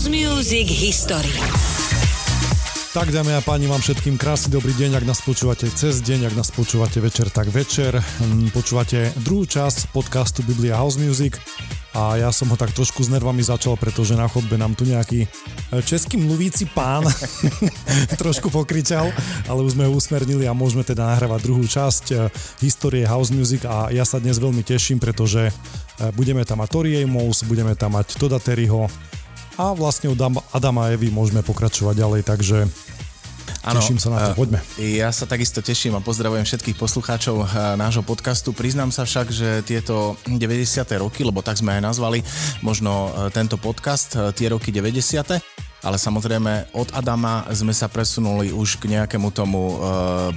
House Music History. Tak dámy a páni, vám všetkým krásny dobrý deň, ak nás počúvate cez deň, ak nás počúvate večer, tak večer. Hm, počúvate druhú časť podcastu Biblia House Music a ja som ho tak trošku s nervami začal, pretože na chodbe nám tu nejaký e, český mluvíci pán trošku pokričal, ale už sme ho usmernili a môžeme teda nahrávať druhú časť e, histórie House Music a ja sa dnes veľmi teším, pretože e, budeme tam mať Tori Amos, budeme tam mať Toda Terryho, a vlastne od Adama Evy môžeme pokračovať ďalej, takže Ano, Teším sa na to, poďme. Ja sa takisto teším a pozdravujem všetkých poslucháčov eh, nášho podcastu. Priznám sa však, že tieto 90. roky, lebo tak sme aj nazvali možno eh, tento podcast, eh, tie roky 90 ale samozrejme od Adama sme sa presunuli už k nejakému tomu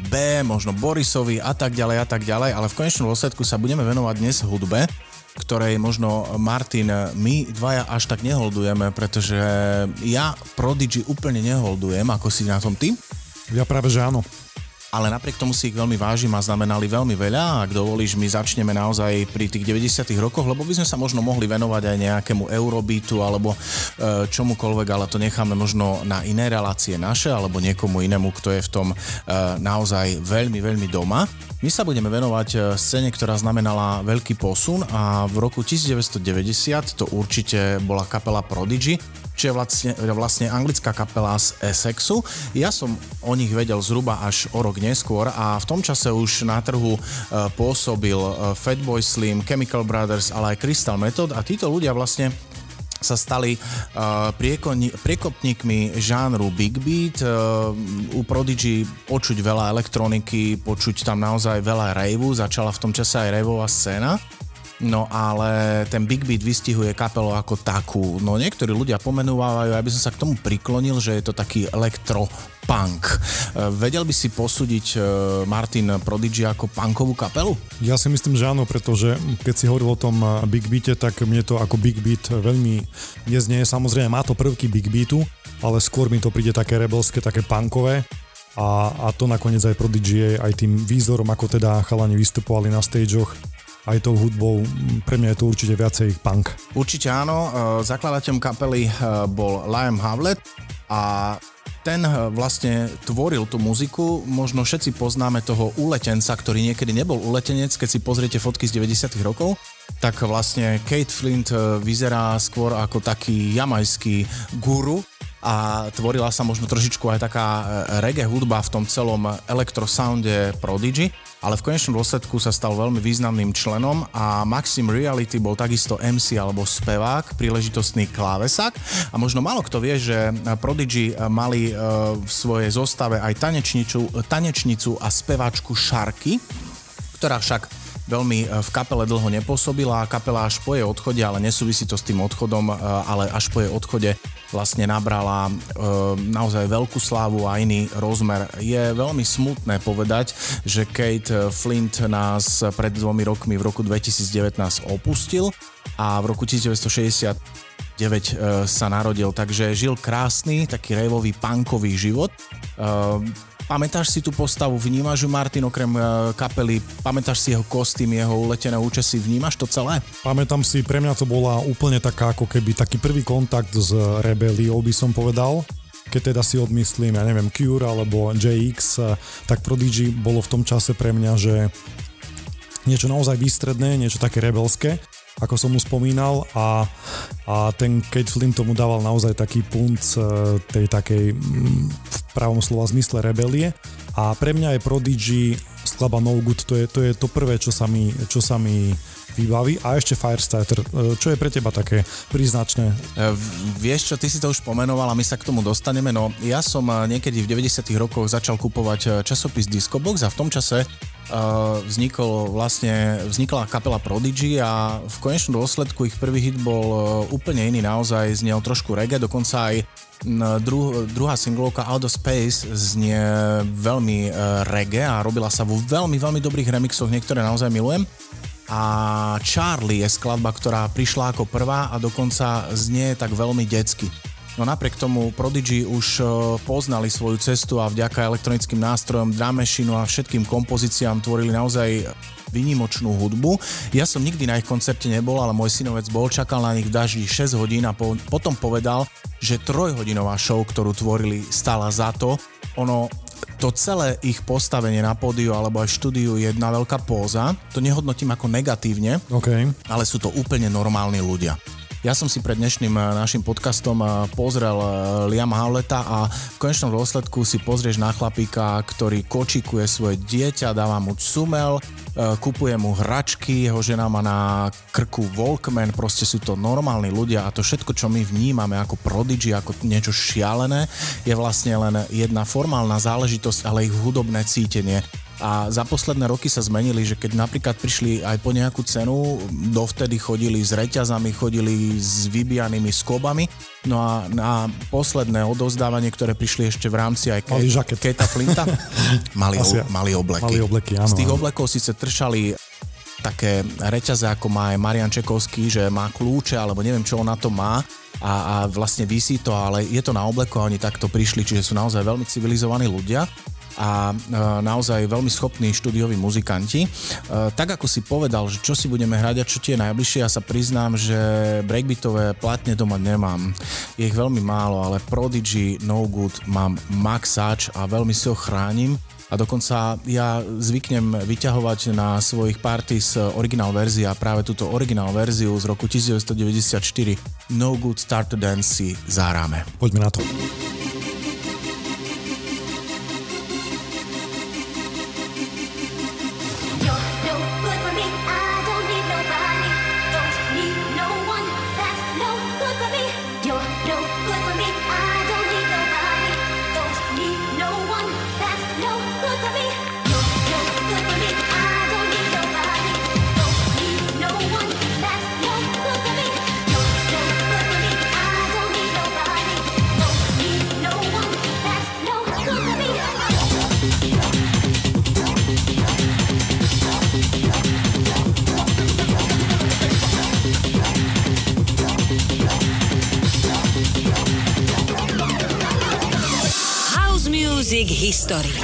B, možno Borisovi a tak ďalej a tak ďalej, ale v konečnom dôsledku sa budeme venovať dnes hudbe ktorej možno Martin, my dvaja až tak neholdujeme, pretože ja Prodigy úplne neholdujem, ako si na tom ty. Ja práve, že áno ale napriek tomu si ich veľmi vážim a znamenali veľmi veľa. Ak dovolíš, my začneme naozaj pri tých 90 rokoch, lebo by sme sa možno mohli venovať aj nejakému Eurobeatu alebo e, čomukoľvek, ale to necháme možno na iné relácie naše alebo niekomu inému, kto je v tom e, naozaj veľmi, veľmi doma. My sa budeme venovať e, scéne, ktorá znamenala veľký posun a v roku 1990 to určite bola kapela Prodigy, čo je vlastne, vlastne anglická kapela z Essexu. Ja som o nich vedel zhruba až o rok neskôr a v tom čase už na trhu e, pôsobil e, Fatboy Slim, Chemical Brothers, ale aj Crystal Method a títo ľudia vlastne sa stali uh, priekopníkmi žánru Big Beat. U Prodigy počuť veľa elektroniky, počuť tam naozaj veľa raveu, začala v tom čase aj raveová scéna. No ale ten Big Beat vystihuje kapelu ako takú. No niektorí ľudia pomenúvajú, aby som sa k tomu priklonil, že je to taký elektro punk. E, vedel by si posúdiť e, Martin Prodigy ako punkovú kapelu? Ja si myslím, že áno, pretože keď si hovoril o tom e, Big Beate, tak mne to ako Big Beat veľmi neznie. Samozrejme má to prvky Big Beatu, ale skôr mi to príde také rebelské, také punkové. A, a to nakoniec aj Prodigy aj tým výzorom, ako teda chalani vystupovali na stageoch aj tou hudbou. Pre mňa je to určite viacej punk. Určite áno. E, zakladateľom kapely e, bol Liam Havlet a ten e, vlastne tvoril tú muziku. Možno všetci poznáme toho uletenca, ktorý niekedy nebol uletenec, keď si pozriete fotky z 90 rokov, tak vlastne Kate Flint vyzerá skôr ako taký jamajský guru, a tvorila sa možno trošičku aj taká reggae hudba v tom celom elektrosounde Prodigy ale v konečnom dôsledku sa stal veľmi významným členom a Maxim Reality bol takisto MC alebo spevák, príležitostný klávesák. A možno málo kto vie, že Prodigy mali e, v svojej zostave aj tanečnicu, tanečnicu a speváčku Sharky, ktorá však veľmi e, v kapele dlho nepôsobila. Kapela až po jej odchode, ale nesúvisí to s tým odchodom, e, ale až po jej odchode vlastne nabrala e, naozaj veľkú slávu a iný rozmer. Je veľmi smutné povedať, že Kate Flint nás pred dvomi rokmi v roku 2019 opustil a v roku 1960 9 sa narodil, takže žil krásny, taký rejvový, punkový život. Pamätáš si tú postavu, vnímaš ju Martin okrem uh, kapely, pamätáš si jeho kostým, jeho uletené účesy, vnímaš to celé? Pamätám si, pre mňa to bola úplne taká ako keby taký prvý kontakt s rebeliou by som povedal. Keď teda si odmyslím, ja neviem, Cure alebo JX, eh, tak Prodigy bolo v tom čase pre mňa, že niečo naozaj výstredné, niečo také rebelské ako som mu spomínal a, a ten Kate Flynn tomu dával naozaj taký punc e, tej takej mm, v pravom slova zmysle rebelie. A pre mňa je Prodigy skladba No Good, to je to, je to prvé, čo sa mi, čo sa mi vybaví a ešte Firestarter. E, čo je pre teba také príznačné? E, vieš čo, ty si to už pomenoval a my sa k tomu dostaneme. No ja som niekedy v 90 rokoch začal kupovať časopis Discobox a v tom čase vznikol vlastne, vznikla kapela Prodigy a v konečnom dôsledku ich prvý hit bol e, úplne iný, naozaj znel trošku reggae, dokonca aj dru, druhá singlovka Out of Space znie veľmi e, reggae a robila sa vo veľmi, veľmi dobrých remixoch, niektoré naozaj milujem. A Charlie je skladba, ktorá prišla ako prvá a dokonca znie tak veľmi detsky. No napriek tomu Prodigy už e, poznali svoju cestu a vďaka elektronickým nástrojom, drum a všetkým kompozíciám tvorili naozaj vynimočnú hudbu. Ja som nikdy na ich koncerte nebol, ale môj synovec bol, čakal na nich v daždi 6 hodín a po, potom povedal, že trojhodinová show, ktorú tvorili, stala za to. Ono, to celé ich postavenie na pódiu alebo aj štúdiu je jedna veľká póza. To nehodnotím ako negatívne, okay. ale sú to úplne normálni ľudia. Ja som si pred dnešným eh, našim podcastom eh, pozrel eh, Liam Howleta a v konečnom dôsledku si pozrieš na chlapíka, ktorý kočikuje svoje dieťa, dáva mu cumel, kupuje mu hračky, jeho žena má na krku Walkman, proste sú to normálni ľudia a to všetko, čo my vnímame ako prodigy, ako niečo šialené, je vlastne len jedna formálna záležitosť, ale ich hudobné cítenie a za posledné roky sa zmenili, že keď napríklad prišli aj po nejakú cenu, dovtedy chodili s reťazami, chodili s vybijanými skobami, no a na posledné odovzdávanie, ktoré prišli ešte v rámci aj Ke- Keta Flinta, mali, o, mali obleky. Mali obleky áno, Z tých oblekov síce tršali také reťaze, ako má aj Marian Čekovský, že má kľúče, alebo neviem, čo on na to má a, a vlastne vysí to, ale je to na obleku a oni takto prišli, čiže sú naozaj veľmi civilizovaní ľudia a naozaj veľmi schopní štúdioví muzikanti. Tak ako si povedal, že čo si budeme hrať a čo tie najbližšie, ja sa priznám, že breakbeatové platne doma nemám. Je ich veľmi málo, ale Prodigy, No Good mám Maxač a veľmi si ho chránim a dokonca ja zvyknem vyťahovať na svojich parties originál verzia, práve túto originál verziu z roku 1994 No Good Start to Dance si zahráme. Poďme na to. History.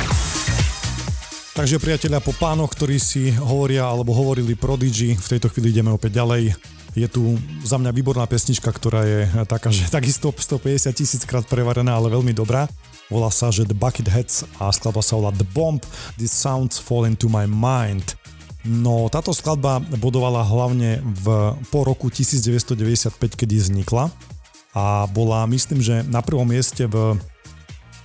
Takže priatelia, po pánoch, ktorí si hovoria alebo hovorili Prodigy, v tejto chvíli ideme opäť ďalej. Je tu za mňa výborná pesnička, ktorá je taká, že takisto 150 tisíc krát prevarená, ale veľmi dobrá. Volá sa, že The Bucketheads a skladba sa volá The Bomb, These Sounds Fall Into My Mind. No táto skladba bodovala hlavne v, po roku 1995, kedy vznikla a bola, myslím, že na prvom mieste v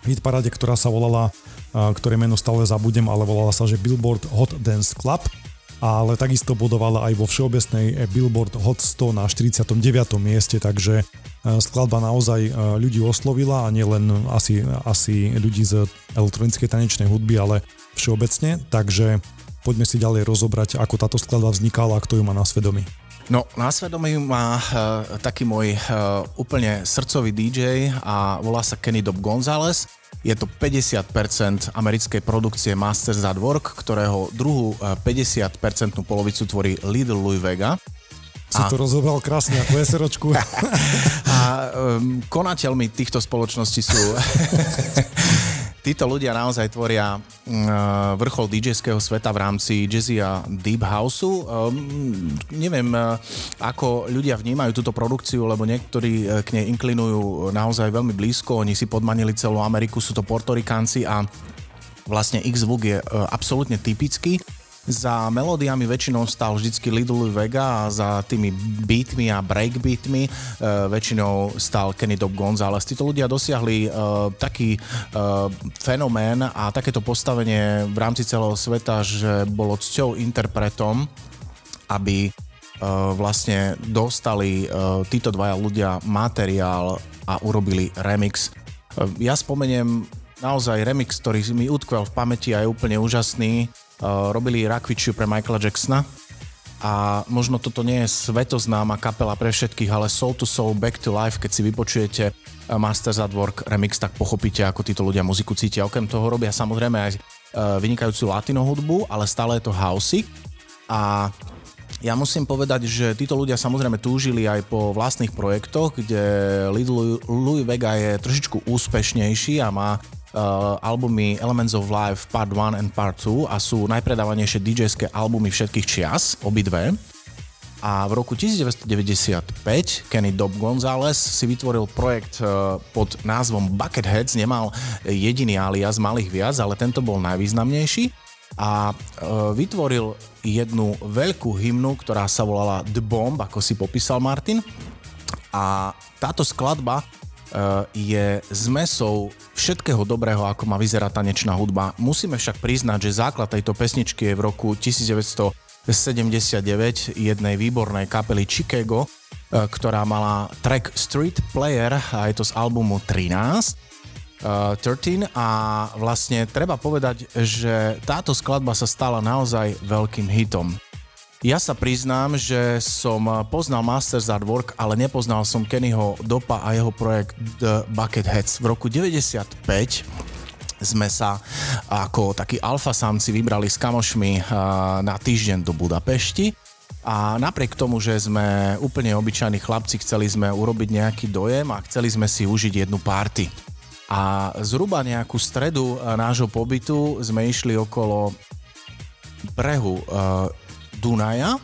hitparáde, ktorá sa volala, ktoré meno stále zabudem, ale volala sa, že Billboard Hot Dance Club ale takisto bodovala aj vo všeobecnej eh, Billboard Hot 100 na 49. mieste, takže eh, skladba naozaj eh, ľudí oslovila a nielen asi, asi ľudí z elektronickej tanečnej hudby, ale všeobecne, takže poďme si ďalej rozobrať, ako táto skladba vznikala a kto ju má na svedomí. No, na svedomí má uh, taký môj uh, úplne srdcový DJ a volá sa Kenny Dob Gonzalez. Je to 50% americkej produkcie Masters at Work, ktorého druhú uh, 50% polovicu tvorí Little Louis Vega. Si a... to rozhodoval krásne ako SROčku. a um, konateľmi týchto spoločností sú títo ľudia naozaj tvoria mm, vrchol DJského sveta v rámci jazzy a deep houseu. Um, neviem, uh, ako ľudia vnímajú túto produkciu, lebo niektorí uh, k nej inklinujú naozaj veľmi blízko. Oni si podmanili celú Ameriku, sú to portorikánci a vlastne X-Zvuk je uh, absolútne typický za melódiami väčšinou stal vždycky Lidl Vega a za tými beatmi a breakbeatmi e, väčšinou stal Kenny Dob González. Títo ľudia dosiahli e, taký e, fenomén a takéto postavenie v rámci celého sveta, že bolo cťou interpretom, aby e, vlastne dostali e, títo dvaja ľudia materiál a urobili remix. E, ja spomeniem naozaj remix, ktorý mi utkvel v pamäti a je úplne úžasný. Robili Rakvičiu pre Michaela Jacksona. A možno toto nie je svetoznáma kapela pre všetkých, ale Soul to Soul, Back to Life, keď si vypočujete Masters at Work remix, tak pochopíte, ako títo ľudia muziku cítia. Okrem toho robia samozrejme aj vynikajúcu latino hudbu, ale stále je to housey. A ja musím povedať, že títo ľudia samozrejme túžili aj po vlastných projektoch, kde Little Louis Vega je trošičku úspešnejší a má uh, albumy Elements of Life Part 1 and Part 2 a sú najpredávanejšie DJ-ské albumy všetkých čias, obidve. A v roku 1995 Kenny Dob González si vytvoril projekt uh, pod názvom Bucketheads, nemal jediný alias, malých viac, ale tento bol najvýznamnejší a uh, vytvoril jednu veľkú hymnu, ktorá sa volala The Bomb, ako si popísal Martin. A táto skladba je zmesou všetkého dobrého, ako má vyzerať tanečná hudba. Musíme však priznať, že základ tejto pesničky je v roku 1900 79 jednej výbornej kapely Chicago, e, ktorá mala track Street Player a je to z albumu 13. Uh, 13 a vlastne treba povedať, že táto skladba sa stala naozaj veľkým hitom. Ja sa priznám, že som poznal Masters at Work, ale nepoznal som Kennyho Dopa a jeho projekt The Bucketheads. V roku 95 sme sa ako takí alfa samci vybrali s kamošmi na týždeň do Budapešti. A napriek tomu, že sme úplne obyčajní chlapci, chceli sme urobiť nejaký dojem a chceli sme si užiť jednu party. A zhruba nejakú stredu nášho pobytu sme išli okolo brehu Dunaja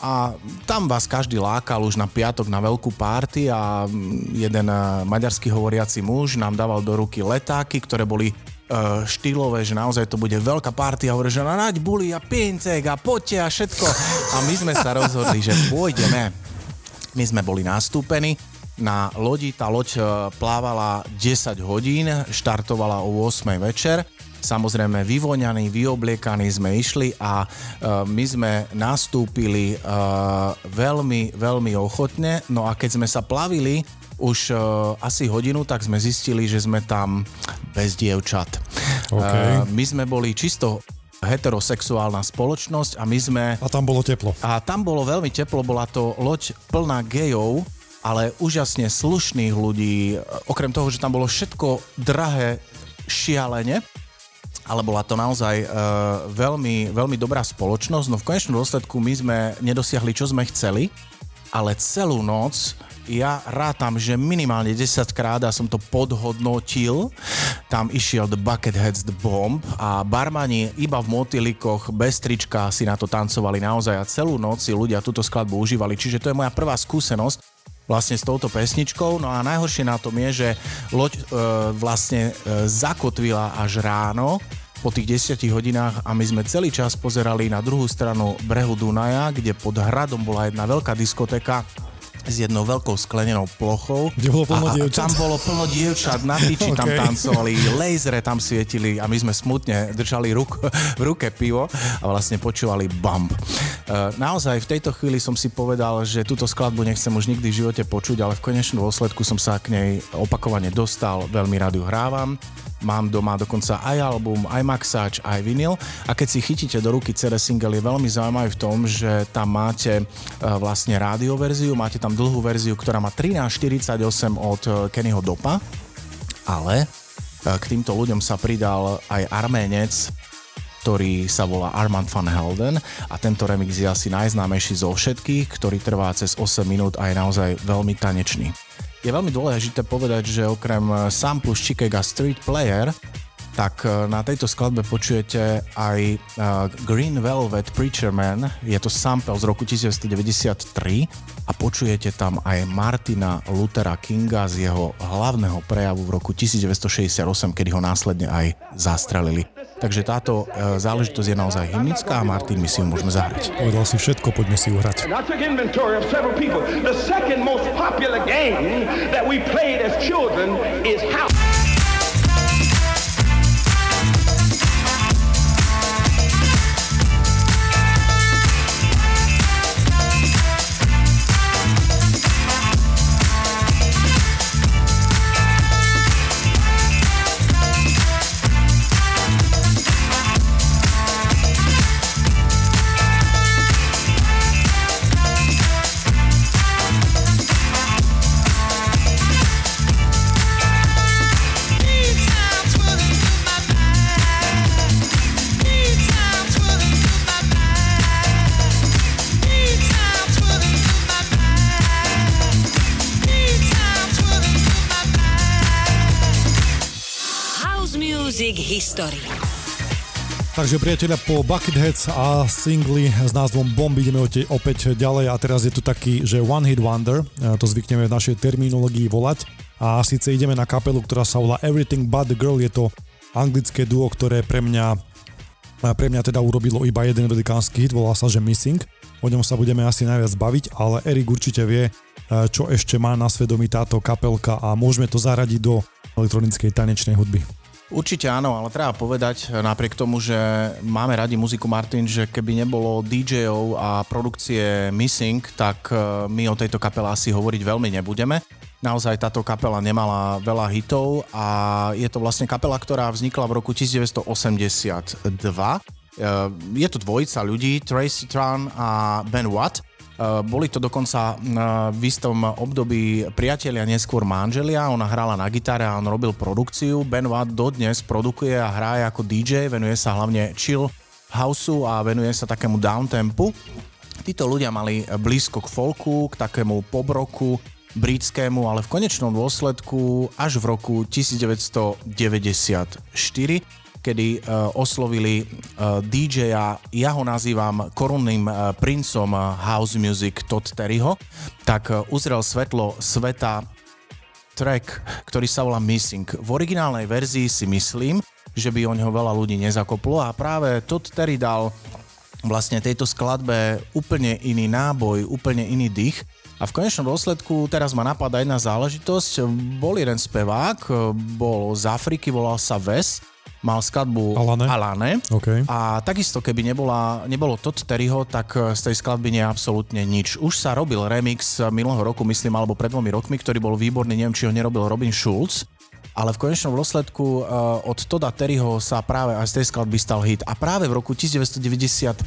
a tam vás každý lákal už na piatok na veľkú párty a jeden maďarský hovoriaci muž nám dával do ruky letáky, ktoré boli uh, štýlové, že naozaj to bude veľká party a hovorí, že naď buli a pincek a poďte a všetko. A my sme sa rozhodli, že pôjdeme. My sme boli nastúpení na lodi, tá loď e, plávala 10 hodín, štartovala o 8 večer. Samozrejme vyvoňaní, vyobliekaní sme išli a uh, my sme nastúpili uh, veľmi, veľmi ochotne. No a keď sme sa plavili už uh, asi hodinu, tak sme zistili, že sme tam bez dievčat. Okay. My sme boli čisto heterosexuálna spoločnosť a my sme... A tam bolo teplo. A tam bolo veľmi teplo, bola to loď plná gejov, ale úžasne slušných ľudí, okrem toho, že tam bolo všetko drahé šialene, ale bola to naozaj uh, veľmi, veľmi dobrá spoločnosť. No v konečnom dôsledku my sme nedosiahli, čo sme chceli, ale celú noc ja rátam, že minimálne 10 krát a som to podhodnotil. Tam išiel The Bucketheads The Bomb a barmani iba v motylikoch bez trička si na to tancovali naozaj a celú noc si ľudia túto skladbu užívali. Čiže to je moja prvá skúsenosť vlastne s touto pesničkou. No a najhoršie na tom je, že loď e, vlastne e, zakotvila až ráno po tých 10 hodinách a my sme celý čas pozerali na druhú stranu brehu Dunaja, kde pod hradom bola jedna veľká diskotéka s jednou veľkou sklenenou plochou. Kde bolo plno a, dievčat? Tam bolo plno dievčat, na tyči okay. tam tancovali, lasery tam svietili a my sme smutne držali ruk, v ruke pivo a vlastne počúvali bump. E, naozaj v tejto chvíli som si povedal, že túto skladbu nechcem už nikdy v živote počuť, ale v konečnom dôsledku som sa k nej opakovane dostal, veľmi rád ju hrávam. Mám doma dokonca aj album, aj maxáč, aj vinyl. A keď si chytíte do ruky CD single je veľmi zaujímavý v tom, že tam máte e, vlastne rádioverziu, máte tam dlhú verziu, ktorá má 13.48 od e, Kennyho Dopa, ale e, k týmto ľuďom sa pridal aj Arménec, ktorý sa volá Armand van Helden. A tento remix je asi najznámejší zo všetkých, ktorý trvá cez 8 minút a je naozaj veľmi tanečný. Je veľmi dôležité povedať, že okrem eh, samplu z Chicago Street Player tak eh, na tejto skladbe počujete aj eh, Green Velvet Preacher Man, je to sample z roku 1993 a počujete tam aj Martina Luthera Kinga z jeho hlavného prejavu v roku 1968, kedy ho následne aj zastrelili. Takže táto e, záležitosť je naozaj hymnická a Martin, my si ju môžeme zahrať. Povedal si všetko, poďme si uhrať. The second most popular game that we played as children is house. Takže priateľa, po Bucketheads a singli s názvom Bomb ideme opäť ďalej. A teraz je tu taký, že One Hit Wonder, e, to zvykneme v našej terminológii volať. A síce ideme na kapelu, ktorá sa volá Everything But The Girl, je to anglické duo, ktoré pre mňa, e, pre mňa teda urobilo iba jeden velikánsky hit, volá sa, že Missing. O ňom sa budeme asi najviac baviť, ale Erik určite vie, e, čo ešte má na svedomí táto kapelka a môžeme to zaradiť do elektronickej tanečnej hudby. Určite áno, ale treba povedať, napriek tomu, že máme radi muziku Martin, že keby nebolo DJov a produkcie Missing, tak e, my o tejto kapele asi hovoriť veľmi nebudeme. Naozaj táto kapela nemala veľa hitov a je to vlastne kapela, ktorá vznikla v roku 1982. E, je to dvojica ľudí, Tracy Tran a Ben Watt boli to dokonca eh, v istom období priatelia, neskôr manželia. Ona hrala na gitare a on robil produkciu. Ben Watt dodnes produkuje a hrá ako DJ, venuje sa hlavne chill houseu a venuje sa takému downtempu. Títo ľudia mali blízko k folku, k takému pobroku, britskému, ale v konečnom dôsledku až v roku 1994 kedy uh, oslovili uh, DJ-a, ja ho nazývam korunným uh, princom house music Todd Terryho, tak uzrel svetlo sveta track, ktorý sa volá Missing. V originálnej verzii si myslím, že by o ňoho veľa ľudí nezakoplo a práve Todd Terry dal vlastne tejto skladbe úplne iný náboj, úplne iný dých. A v konečnom dôsledku teraz ma napadá jedna záležitosť. Bol jeden spevák, bol z Afriky, volal sa Wes mal skladbu Alane, Alane okay. a takisto keby nebola, nebolo Todd Terryho, tak eh, z tej skladby nie je absolútne nič. Už sa robil remix minulého roku, myslím, alebo pred dvomi rokmi, ktorý bol výborný, neviem, či ho nerobil Robin Schulz, ale v konečnom dôsledku uh, od Toda Terryho sa práve aj z tej skladby stal hit. A práve v roku 1995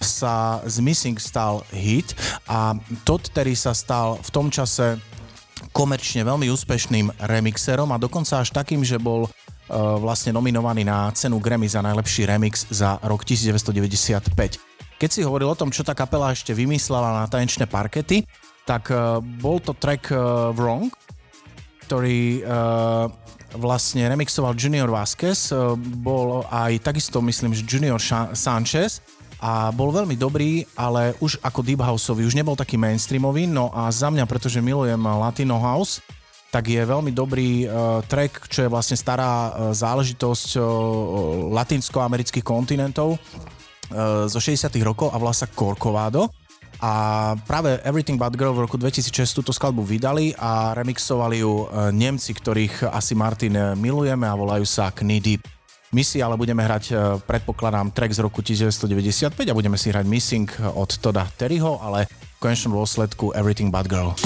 sa z Missing stal hit a Todd Terry sa stal v tom čase komerčne veľmi úspešným remixerom a dokonca až takým, že bol Eh, vlastne nominovaný na cenu Grammy za najlepší remix za rok 1995. Keď si hovoril o tom, čo tá kapela ešte vymyslela na tanečné parkety, tak uh, bol to track uh, Wrong, ktorý vlastne remixoval Junior Vasquez, bol aj takisto myslím, že Junior Sanchez a bol veľmi dobrý, ale už ako deep houseový, už nebol taký mainstreamový, no a za mňa, pretože milujem Latino House, tak je veľmi dobrý uh, track, čo je vlastne stará uh, záležitosť uh, latinsko-amerických kontinentov uh, zo 60 rokov a volá sa Corcovado. A práve Everything But Girl v roku 2006 túto skladbu vydali a remixovali ju Nemci, ktorých asi Martin milujeme a volajú sa Knee. My si ale budeme hrať, predpokladám, track z roku 1995 a budeme si hrať Missing od Toda Terryho, ale v konečnom dôsledku Everything But Girl.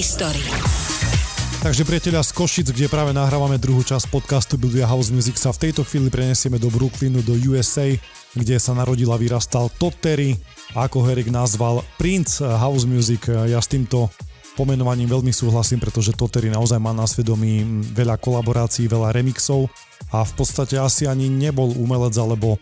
History. Takže priateľia z Košic, kde práve nahrávame druhú časť podcastu Build House Music sa v tejto chvíli prenesieme do Brooklynu, do USA, kde sa narodila vyrastal Todd Terry, ako Herik nazval Prince House Music. Ja s týmto pomenovaním veľmi súhlasím, pretože Tottery naozaj má na svedomí veľa kolaborácií, veľa remixov a v podstate asi ani nebol umelec alebo e,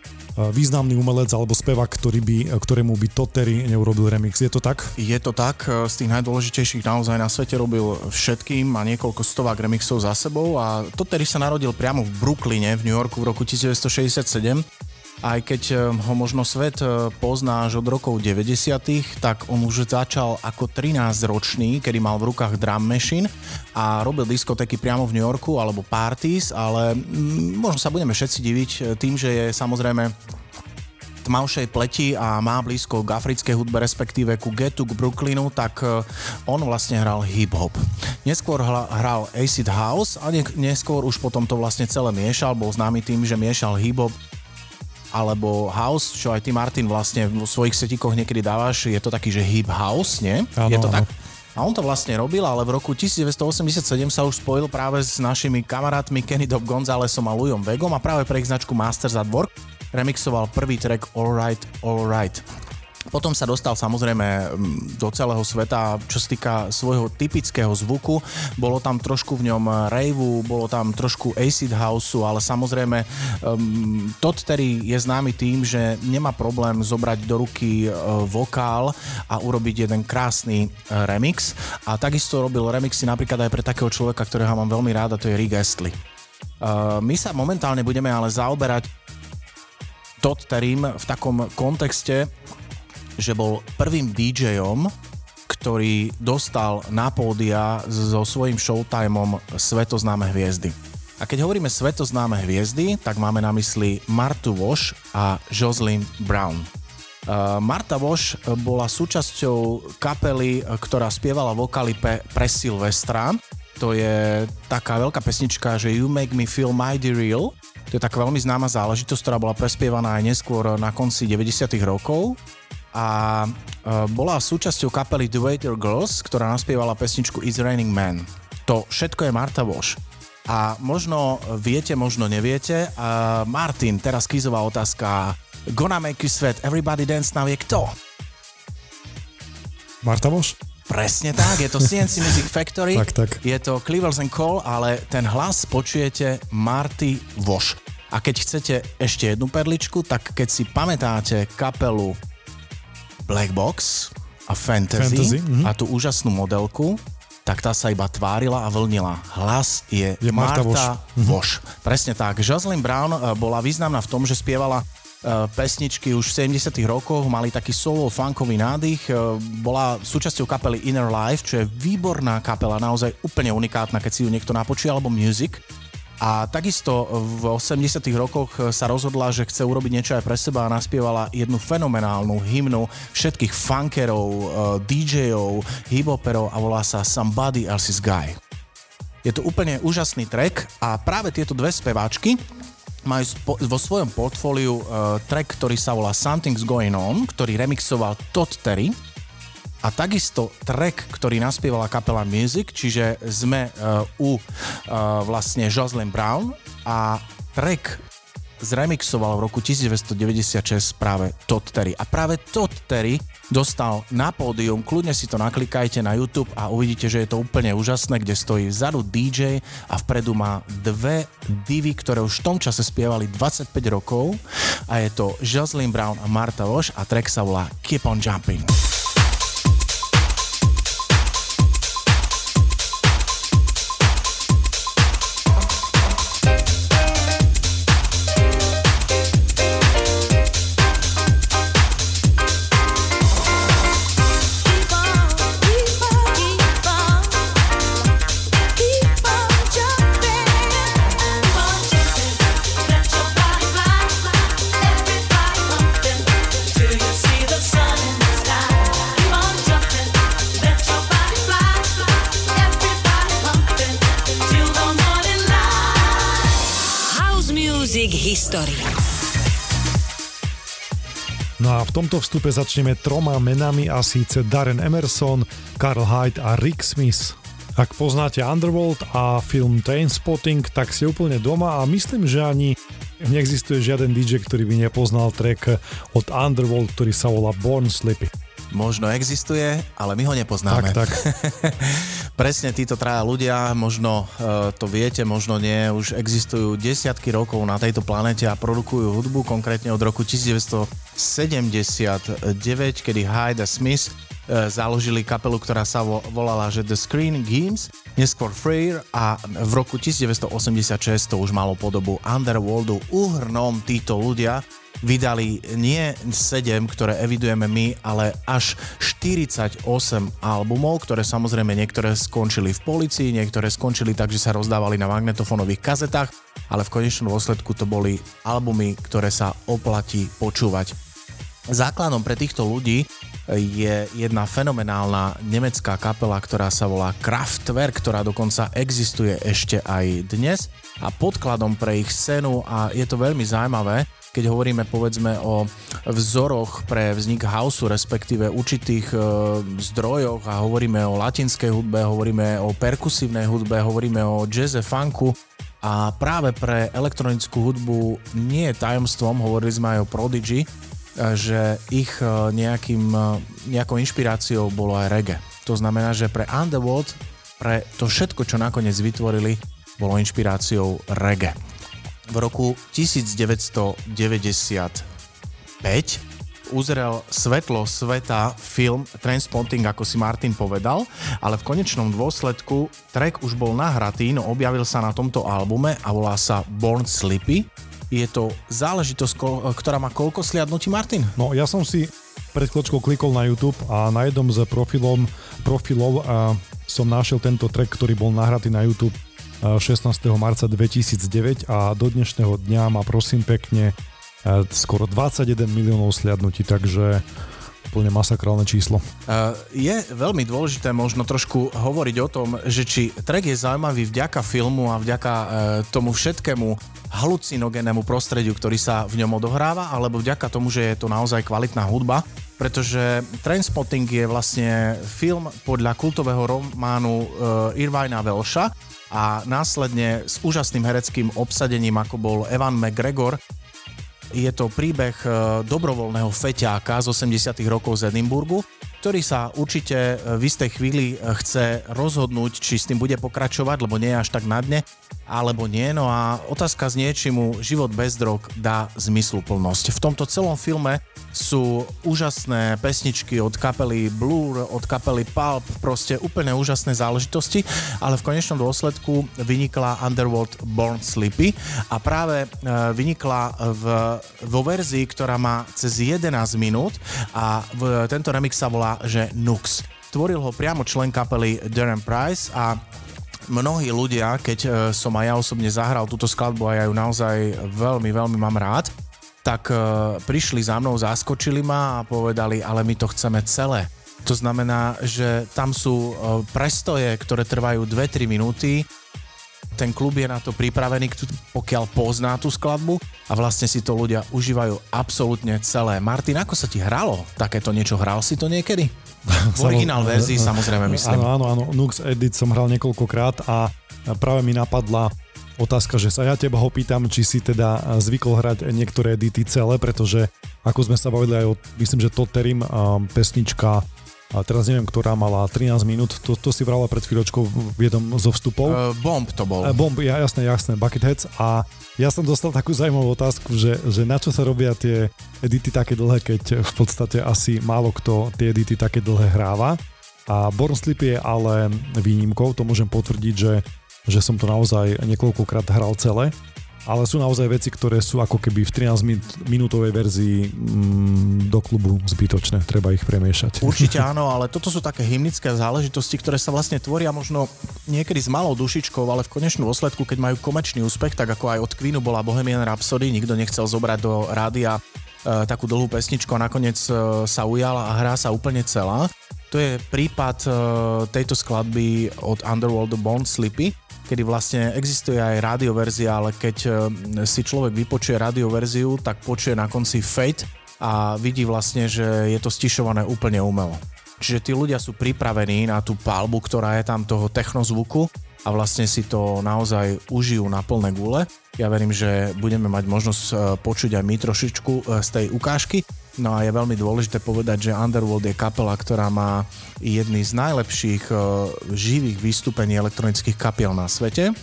významný umelec alebo spevák, ktorý by, ktorému by Tottery neurobil remix. Je to tak? Je to tak. E, z tých najdôležitejších naozaj na svete robil všetkým a niekoľko stovák remixov za sebou a Tottery sa narodil priamo v Brooklyne v New Yorku v roku 1967 aj keď eh, ho možno svet eh, pozná až od rokov 90 tak on už začal ako 13-ročný, kedy mal v rukách drum machine a robil diskotéky priamo v New Yorku alebo parties, ale mm, možno sa budeme všetci diviť eh, tým, že je samozrejme tmavšej pleti a má blízko k africkej hudbe, respektíve ku getu, k Brooklynu, tak on vlastne hral hip-hop. Neskôr hral acid house a neskôr už potom to vlastne celé miešal, bol známy tým, že miešal hip-hop alebo house, čo aj ty Martin vlastne vo svojich setikoch niekedy dávaš, je to taký, že hip house, nie? Ano, je to ano. tak? A on to vlastne robil, ale v roku 1987 sa už spojil práve s našimi kamarátmi Kenny Dob Gonzálesom a Lujom Vegom a práve pre ich značku Masters at Work remixoval prvý track All Right, All Right. Potom sa dostal samozrejme do celého sveta, čo sa týka svojho typického zvuku. Bolo tam trošku v ňom raveu, bolo tam trošku acid houseu, ale samozrejme um, Todd Terry je známy tým, že nemá problém zobrať do ruky uh, vokál a urobiť jeden krásny uh, remix. A takisto robil remixy napríklad aj pre takého človeka, ktorého mám veľmi rád a to je Rick Astley. Uh, my sa momentálne budeme ale zaoberať Todd Terrym v takom kontexte, že bol prvým DJom, ktorý dostal na pódia so svojím showtimeom svetoznáme hviezdy. A keď hovoríme svetoznáme hviezdy, tak máme na mysli Martu Voš a Jocelyn Brown. Uh, Marta Voš bola súčasťou kapely, ktorá spievala vokály pe- pre Silvestra. To je taká veľká pesnička, že You Make Me Feel Mighty Real. To je taká veľmi známa záležitosť, ktorá bola prespievaná aj neskôr na konci 90 rokov a e, bola súčasťou kapely The Waiter Girls, ktorá naspievala pesničku It's Raining Man. To všetko je Marta Voš. A možno viete, možno neviete. Uh, Martin, teraz kýzová otázka. Gonna make you sweat, everybody dance now je kto? Marta Voš? Presne tak, je to CNC Music Factory, tak, tak. je to Cleavers and Cole, ale ten hlas počujete Marty Voš. A keď chcete ešte jednu perličku, tak keď si pamätáte kapelu Black Box a Fantasy, Fantasy mm-hmm. a tú úžasnú modelku, tak tá sa iba tvárila a vlnila. Hlas je, je Marta, Marta Voš. Voš. Presne tak. Jocelyn Brown eh, bola významná v tom, že spievala eh, pesničky už v 70 rokoch, mali taký solo funkový nádych, eh, bola súčasťou kapely Inner Life, čo je výborná kapela, naozaj úplne unikátna, keď si ju niekto napočuje, alebo Music. A takisto v 80 rokoch sa rozhodla, že chce urobiť niečo aj pre seba a naspievala jednu fenomenálnu hymnu všetkých funkerov, eh, DJov, hiphoperov a volá sa Somebody Else's Guy. Je to úplne úžasný track a práve tieto dve speváčky majú vo svojom portfóliu uh, track, ktorý sa volá Something's Going On, ktorý remixoval Todd Terry a takisto track, ktorý naspievala kapela Music, čiže sme uh, u uh, vlastne Jocelyn Brown a track zremixoval v roku 1996 práve Todd Terry. A práve Todd Terry dostal na pódium, kľudne si to naklikajte na YouTube a uvidíte, že je to úplne úžasné, kde stojí vzadu DJ a vpredu má dve divy, ktoré už v tom čase spievali 25 rokov a je to Jocelyn Brown a Marta Voš a track sa volá Keep on Jumping. A v tomto vstupe začneme troma menami a síce Darren Emerson, Carl Hyde a Rick Smith. Ak poznáte Underworld a film Trainspotting, tak ste úplne doma a myslím, že ani neexistuje žiaden DJ, ktorý by nepoznal track od Underworld, ktorý sa volá Born Slippy. Možno existuje, ale my ho nepoznáme. Tak, tak. Presne títo traja ľudia, možno uh, to viete, možno nie, už existujú desiatky rokov na tejto planete a produkujú hudbu, konkrétne od roku 1979, kedy Hyde a Smith uh, založili kapelu, ktorá sa vo, volala že The Screen Games, neskôr Freyr a v roku 1986 to už malo podobu Underworldu. Uhrnom títo ľudia vydali nie 7, ktoré evidujeme my, ale až 48 albumov, ktoré samozrejme niektoré skončili v policii, niektoré skončili tak, že sa rozdávali na magnetofónových kazetách, ale v konečnom dôsledku to boli albumy, ktoré sa oplatí počúvať. Základom pre týchto ľudí je jedna fenomenálna nemecká kapela, ktorá sa volá Kraftwerk, ktorá dokonca existuje ešte aj dnes a podkladom pre ich scénu a je to veľmi zaujímavé, keď hovoríme povedzme o vzoroch pre vznik houseu, respektíve určitých e, zdrojoch a hovoríme o latinskej hudbe, hovoríme o perkusívnej hudbe, hovoríme o jazze, funku, a práve pre elektronickú hudbu nie je tajomstvom, hovorili sme aj o Prodigy, že ich e, nejakým, e, nejakou inšpiráciou bolo aj reggae. To znamená, že pre Underworld, pre to všetko, čo nakoniec vytvorili, bolo inšpiráciou reggae. V roku 1995 uzrel svetlo sveta film Transpotting, ako si Martin povedal, ale v konečnom dôsledku track už bol nahratý, no objavil sa na tomto albume a volá sa Born Sleepy je to záležitosť, ktorá má koľko sliadnutí, Martin? No ja som si pred chvíľočkou klikol na YouTube a na jednom z profilom, profilov a som našiel tento track, ktorý bol nahratý na YouTube 16. marca 2009 a do dnešného dňa má prosím pekne skoro 21 miliónov sliadnutí, takže úplne masakrálne číslo. Uh, je veľmi dôležité možno trošku hovoriť o tom, že či track je zaujímavý vďaka filmu a vďaka uh, tomu všetkému halucinogénemu prostrediu, ktorý sa v ňom odohráva, alebo vďaka tomu, že je to naozaj kvalitná hudba, pretože Trainspotting je vlastne film podľa kultového románu uh, Irvina Welša a následne s úžasným hereckým obsadením, ako bol Evan McGregor, je to príbeh e, dobrovoľného feťáka z 80 rokov z Edimburgu, ktorý sa určite v istej chvíli e, chce rozhodnúť, či s tým bude pokračovať, lebo nie je až tak na dne, alebo nie. No a otázka znie, či mu život bez drog dá zmysluplnosť. V tomto celom filme sú úžasné pesničky od kapely Blur, od kapely Pulp, proste úplne úžasné záležitosti, ale v konečnom dôsledku vynikla Underworld Born Sleepy a práve e, vynikla v, vo verzii, ktorá má cez 11 minút a v, tento remix sa volá, že Nux. Tvoril ho priamo člen kapely Darren Price a mnohí ľudia, keď e, som aj ja osobne zahral túto skladbu a ja ju naozaj veľmi, veľmi mám rád, tak uh, prišli za mnou, zaskočili ma a povedali, ale my to chceme celé. To znamená, že tam sú uh, prestoje, ktoré trvajú 2-3 minúty, ten klub je na to pripravený, pokiaľ pozná tú skladbu a vlastne si to ľudia užívajú absolútne celé. Martin, ako sa ti hralo takéto niečo? Hral si to niekedy? V originál verzii samozrejme myslím. Áno, áno, áno. Nux Edit som hral niekoľkokrát a práve mi napadla otázka, že sa ja teba ho pýtam, či si teda zvykol hrať niektoré edity celé, pretože ako sme sa bavili aj o, myslím, že Totterim, pesnička a teraz neviem, ktorá mala 13 minút, to, to si vrala pred chvíľočkou v jednom zo vstupov. Uh, bomb to bol. Uh, bomb, ja, jasné, jasné, Bucketheads a ja som dostal takú zaujímavú otázku, že, že na čo sa robia tie edity také dlhé, keď v podstate asi málo kto tie edity také dlhé hráva. A Born Sleep je ale výnimkou, to môžem potvrdiť, že že som to naozaj niekoľkokrát hral celé. Ale sú naozaj veci, ktoré sú ako keby v 13 minútovej verzii mm, do klubu zbytočné. Treba ich premiešať. Určite áno, ale toto sú také hymnické záležitosti, ktoré sa vlastne tvoria možno niekedy s malou dušičkou, ale v konečnom dôsledku, keď majú komerčný úspech, tak ako aj od Queenu bola Bohemian Rhapsody, nikto nechcel zobrať do rádia e, takú dlhú pesničku a nakoniec e, sa ujala a hrá sa úplne celá. To je prípad e, tejto skladby od Underworld Bond Sleepy kedy vlastne existuje aj rádioverzia, ale keď e, si človek vypočuje rádioverziu, tak počuje na konci Fate a vidí vlastne, že je to stišované úplne umelo. Čiže tí ľudia sú pripravení na tú palbu, ktorá je tam toho technozvuku a vlastne si to naozaj užijú na plné gule. Ja verím, že budeme mať možnosť e, počuť aj my trošičku e, z tej ukážky. No a je veľmi dôležité povedať, že Underworld je kapela, ktorá má jedný z najlepších uh, živých vystúpení elektronických kapiel na svete.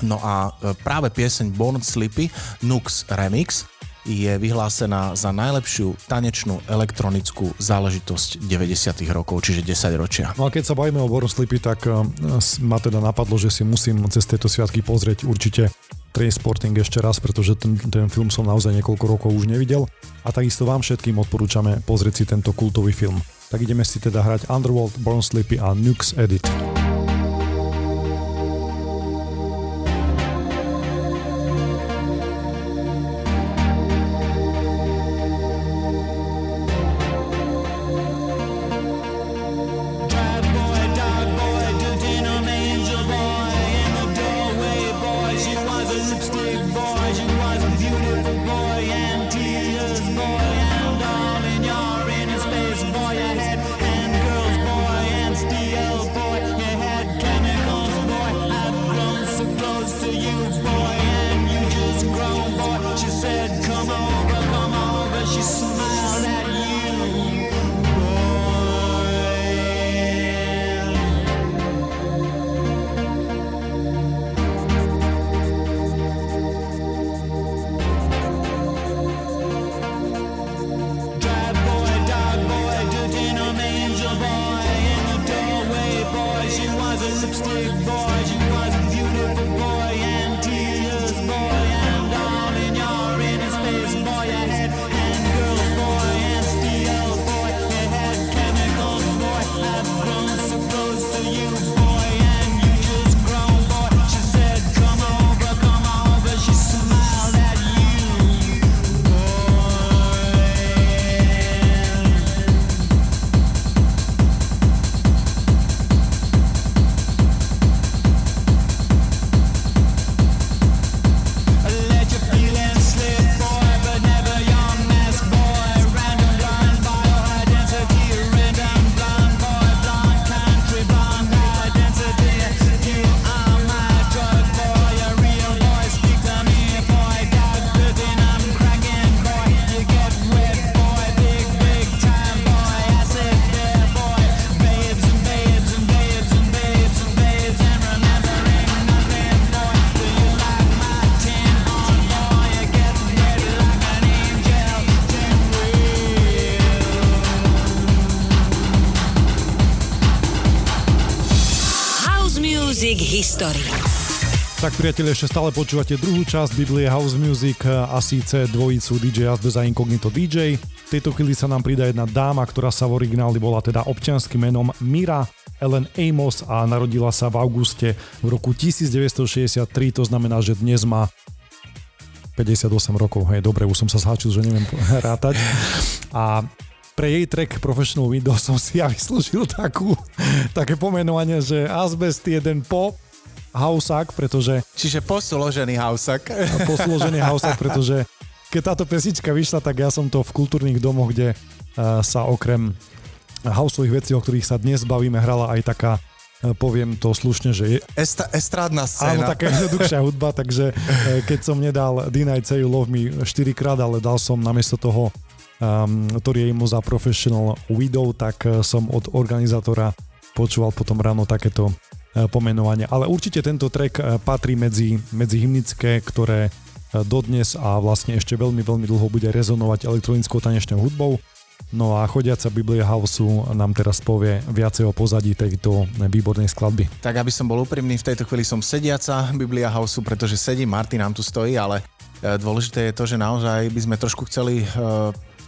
No a uh, práve pieseň Born Sleepy Nux Remix je vyhlásená za najlepšiu tanečnú elektronickú záležitosť 90. rokov, čiže 10 ročia. No a keď sa bavíme o Born Sleepy, tak uh, ma teda napadlo, že si musím cez tieto sviatky pozrieť určite Trainsporting ešte raz, pretože ten, ten film som naozaj niekoľko rokov už nevidel a takisto vám všetkým odporúčame pozrieť si tento kultový film. Tak ideme si teda hrať Underworld, Born Sleepy a Nux Edit. Story. Tak priatelia, ešte stále počúvate druhú časť Biblie House Music a síce dvojicu DJ Asbeza Incognito DJ. V tejto chvíli sa nám pridá jedna dáma, ktorá sa v origináli bola teda občianským menom Mira Ellen Amos a narodila sa v auguste v roku 1963, to znamená, že dnes má 58 rokov, hej, dobre, už som sa zháčil, že neviem rátať. A pre jej track Professional Windows som si ja vyslúžil takú, také pomenovanie, že Asbest jeden po houseak, pretože... Čiže posložený houseak. Posložený houseak, pretože keď táto pesnička vyšla, tak ja som to v kultúrnych domoch, kde uh, sa okrem houseových vecí, o ktorých sa dnes bavíme, hrala aj taká e, poviem to slušne, že je... Esta, estrádna scéna. Áno, taká jednoduchšia hudba, takže e, keď som nedal Deny You Love Me 4 krát, ale dal som namiesto toho um, ktorý je mu za Professional Widow, tak som od organizátora počúval potom ráno takéto E, pomenovania. Ale určite tento track e, patrí medzi, medzi hymnické, ktoré e, dodnes a vlastne ešte veľmi, veľmi dlho bude rezonovať elektronickou tanečnou hudbou. No a chodiaca Biblia Houseu nám teraz povie viacej o pozadí tejto výbornej skladby. Tak aby som bol úprimný, v tejto chvíli som sediaca Biblia Houseu, pretože sedí, Martin nám tu stojí, ale dôležité je to, že naozaj by sme trošku chceli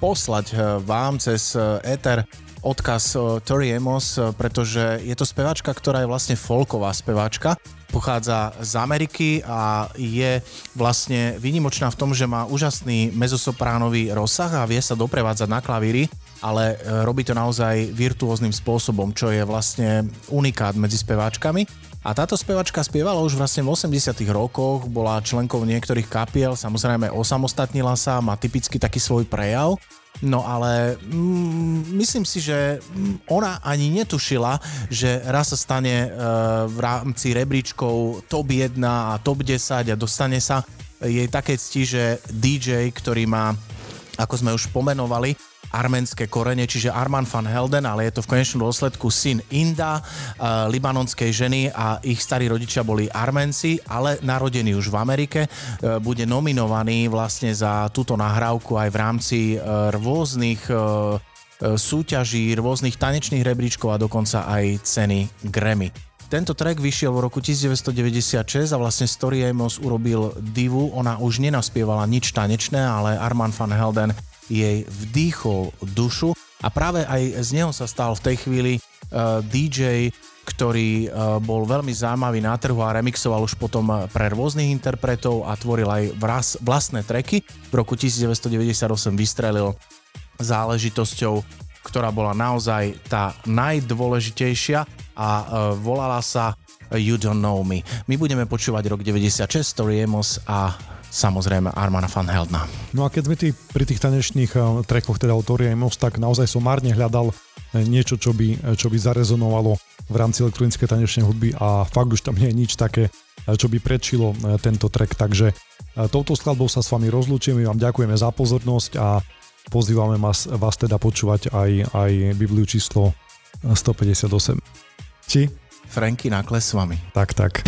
poslať vám cez éter odkaz Tori Amos, pretože je to speváčka, ktorá je vlastne folková speváčka. Pochádza z Ameriky a je vlastne výnimočná v tom, že má úžasný mezosopránový rozsah a vie sa doprevádzať na klavíri, ale e, robí to naozaj virtuóznym spôsobom, čo je vlastne unikát medzi speváčkami. A táto spevačka spievala už vlastne v 80 rokoch, bola členkou niektorých kapiel, samozrejme osamostatnila sa, má typicky taký svoj prejav No ale mm, myslím si, že ona ani netušila, že raz sa stane e, v rámci rebríčkov top 1 a top 10 a dostane sa. Jej také cti, že DJ, ktorý má, ako sme už pomenovali, arménske korene, čiže Arman van Helden, ale je to v konečnom dôsledku syn Inda, uh, libanonskej ženy a ich starí rodičia boli Armenci, ale narodený už v Amerike. Uh, bude nominovaný vlastne za túto nahrávku aj v rámci uh, rôznych súťaží, rôznych tanečných rebríčkov a dokonca aj ceny Grammy. Tento track vyšiel v roku 1996 a vlastne Story Amos urobil divu. Ona už nenaspievala nič tanečné, ale Arman van Helden jej vdýchol dušu a práve aj z neho sa stal v tej chvíli eh, DJ, ktorý uh, bol veľmi zaujímavý na trhu a remixoval už potom pre rôznych interpretov a tvoril aj vlastné treky. V roku 1998 vystrelil záležitosťou, ktorá bola naozaj tá najdôležitejšia a volala sa You Don't Know Me. My budeme počúvať rok 96, Story Amos a samozrejme Armana van Heldna. No a keď sme tý, pri tých tanečných uh, trekoch, teda Autoria Emos, tak naozaj som márne hľadal eh, niečo, čo by, eh, čo by zarezonovalo v rámci elektronické tanečnej hudby a fakt už tam nie je nič také, čo by prečilo tento track, takže touto skladbou sa s vami rozlúčime, vám ďakujeme za pozornosť a pozývame vás, vás teda počúvať aj, aj Bibliu číslo 158. Či? Franky Nakles s vami. Tak, tak.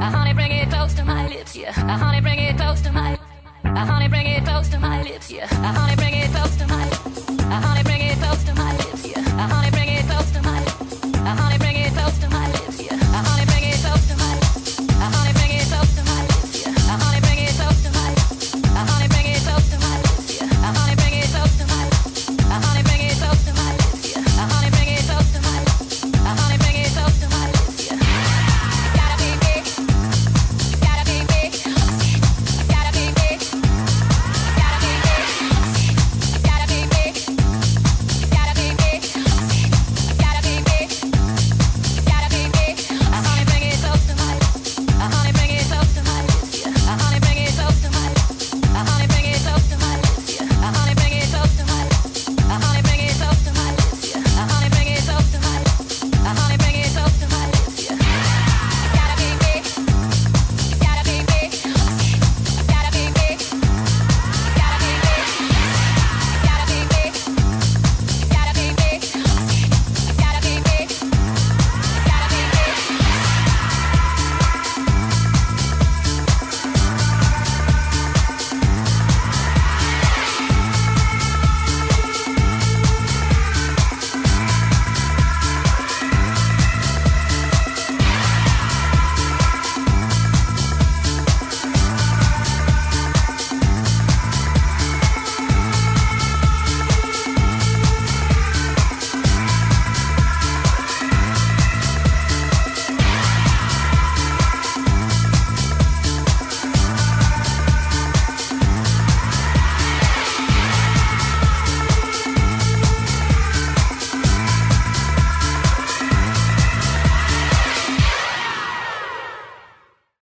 Uh, honey, bring it close to my lips, yeah. I honey, bring it close to my. Lips. I honey, bring it close to my lips, yeah. I honey, bring it close to my.